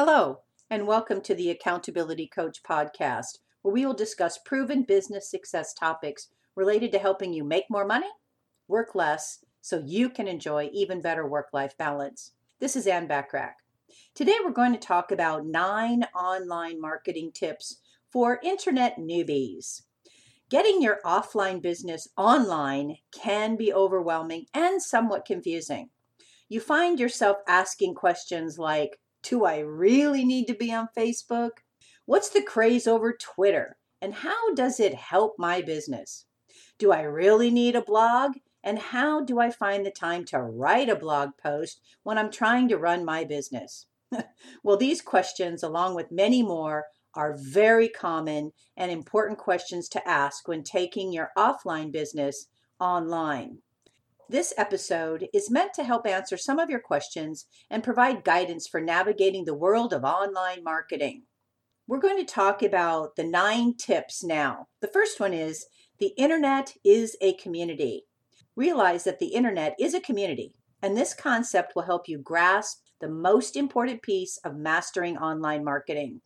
Hello, and welcome to the Accountability Coach podcast, where we will discuss proven business success topics related to helping you make more money, work less, so you can enjoy even better work life balance. This is Ann Bachrach. Today, we're going to talk about nine online marketing tips for internet newbies. Getting your offline business online can be overwhelming and somewhat confusing. You find yourself asking questions like, do I really need to be on Facebook? What's the craze over Twitter? And how does it help my business? Do I really need a blog? And how do I find the time to write a blog post when I'm trying to run my business? well, these questions, along with many more, are very common and important questions to ask when taking your offline business online. This episode is meant to help answer some of your questions and provide guidance for navigating the world of online marketing. We're going to talk about the nine tips now. The first one is the internet is a community. Realize that the internet is a community, and this concept will help you grasp the most important piece of mastering online marketing.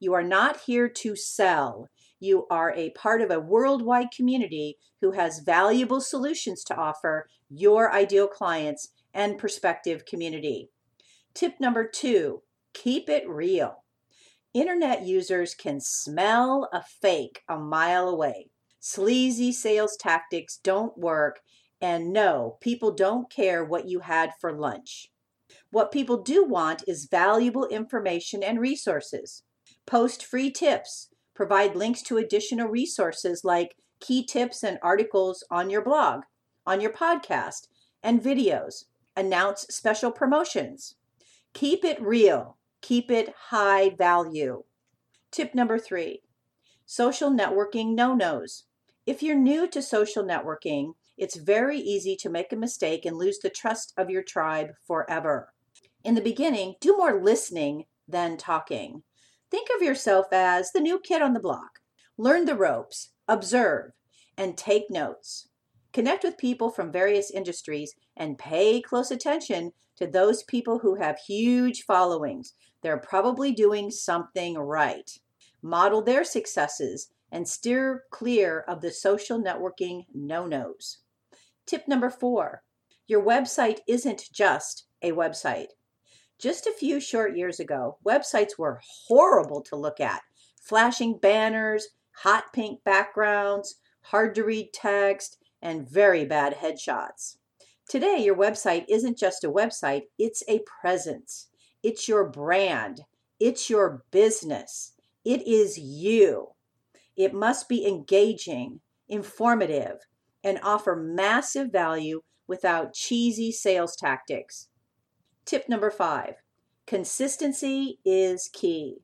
You are not here to sell. You are a part of a worldwide community who has valuable solutions to offer your ideal clients and prospective community. Tip number two keep it real. Internet users can smell a fake a mile away. Sleazy sales tactics don't work, and no, people don't care what you had for lunch. What people do want is valuable information and resources. Post free tips, provide links to additional resources like key tips and articles on your blog, on your podcast, and videos. Announce special promotions. Keep it real, keep it high value. Tip number three social networking no nos. If you're new to social networking, it's very easy to make a mistake and lose the trust of your tribe forever. In the beginning, do more listening than talking. Think of yourself as the new kid on the block. Learn the ropes, observe, and take notes. Connect with people from various industries and pay close attention to those people who have huge followings. They're probably doing something right. Model their successes and steer clear of the social networking no nos. Tip number four your website isn't just a website. Just a few short years ago, websites were horrible to look at flashing banners, hot pink backgrounds, hard to read text, and very bad headshots. Today, your website isn't just a website, it's a presence. It's your brand. It's your business. It is you. It must be engaging, informative, and offer massive value without cheesy sales tactics. Tip number five consistency is key.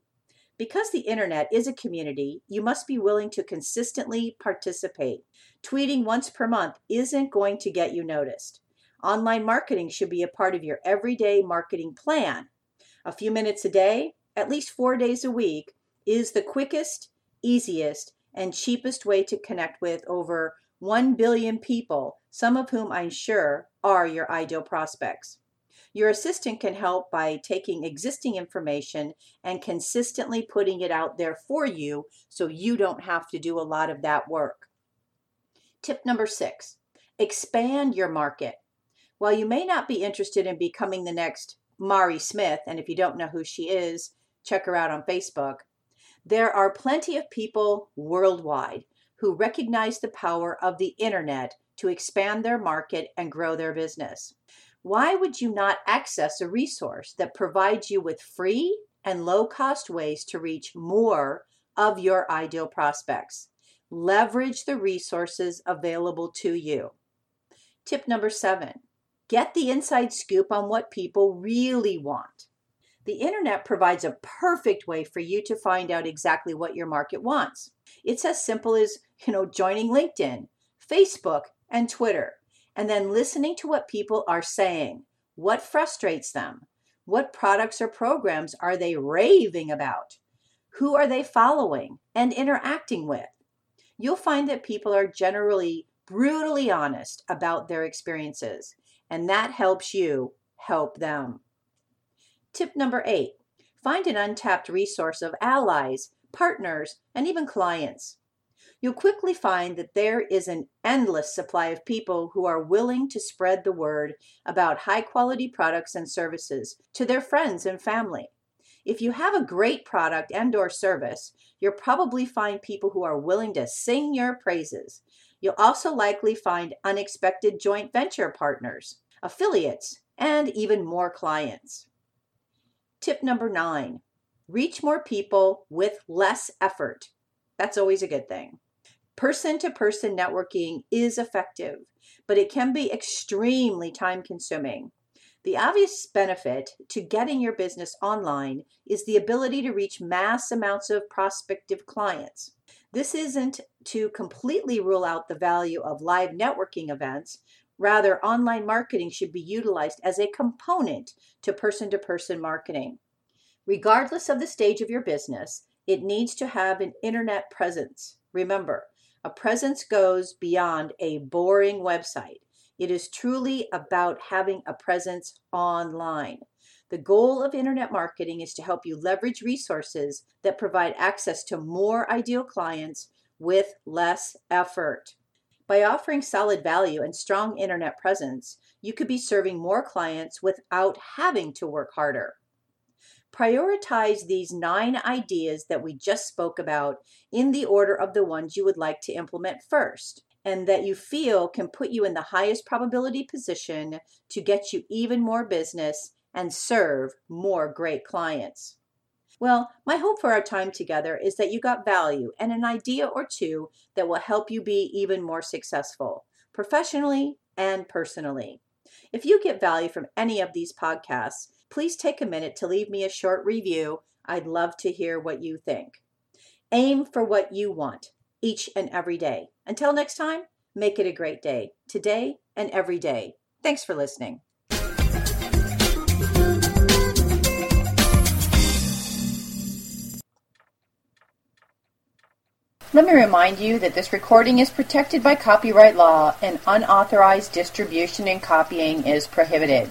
Because the internet is a community, you must be willing to consistently participate. Tweeting once per month isn't going to get you noticed. Online marketing should be a part of your everyday marketing plan. A few minutes a day, at least four days a week, is the quickest, easiest, and cheapest way to connect with over 1 billion people, some of whom I'm sure are your ideal prospects. Your assistant can help by taking existing information and consistently putting it out there for you so you don't have to do a lot of that work. Tip number six expand your market. While you may not be interested in becoming the next Mari Smith, and if you don't know who she is, check her out on Facebook, there are plenty of people worldwide who recognize the power of the internet to expand their market and grow their business why would you not access a resource that provides you with free and low cost ways to reach more of your ideal prospects? Leverage the resources available to you. Tip number seven get the inside scoop on what people really want. The internet provides a perfect way for you to find out exactly what your market wants. It's as simple as, you know, joining LinkedIn, Facebook, and Twitter and then listening to what people are saying. What frustrates them? What products or programs are they raving about? Who are they following and interacting with? You'll find that people are generally brutally honest about their experiences, and that helps you help them. Tip number eight find an untapped resource of allies, partners, and even clients. You'll quickly find that there is an endless supply of people who are willing to spread the word about high quality products and services to their friends and family. If you have a great product and or service, you'll probably find people who are willing to sing your praises. You'll also likely find unexpected joint venture partners, affiliates, and even more clients. Tip number nine reach more people with less effort. That's always a good thing. Person to person networking is effective, but it can be extremely time consuming. The obvious benefit to getting your business online is the ability to reach mass amounts of prospective clients. This isn't to completely rule out the value of live networking events. Rather, online marketing should be utilized as a component to person to person marketing. Regardless of the stage of your business, it needs to have an internet presence. Remember, a presence goes beyond a boring website. It is truly about having a presence online. The goal of internet marketing is to help you leverage resources that provide access to more ideal clients with less effort. By offering solid value and strong internet presence, you could be serving more clients without having to work harder. Prioritize these nine ideas that we just spoke about in the order of the ones you would like to implement first and that you feel can put you in the highest probability position to get you even more business and serve more great clients. Well, my hope for our time together is that you got value and an idea or two that will help you be even more successful, professionally and personally. If you get value from any of these podcasts, please take a minute to leave me a short review. I'd love to hear what you think. Aim for what you want each and every day. Until next time, make it a great day, today and every day. Thanks for listening. Let me remind you that this recording is protected by copyright law and unauthorized distribution and copying is prohibited.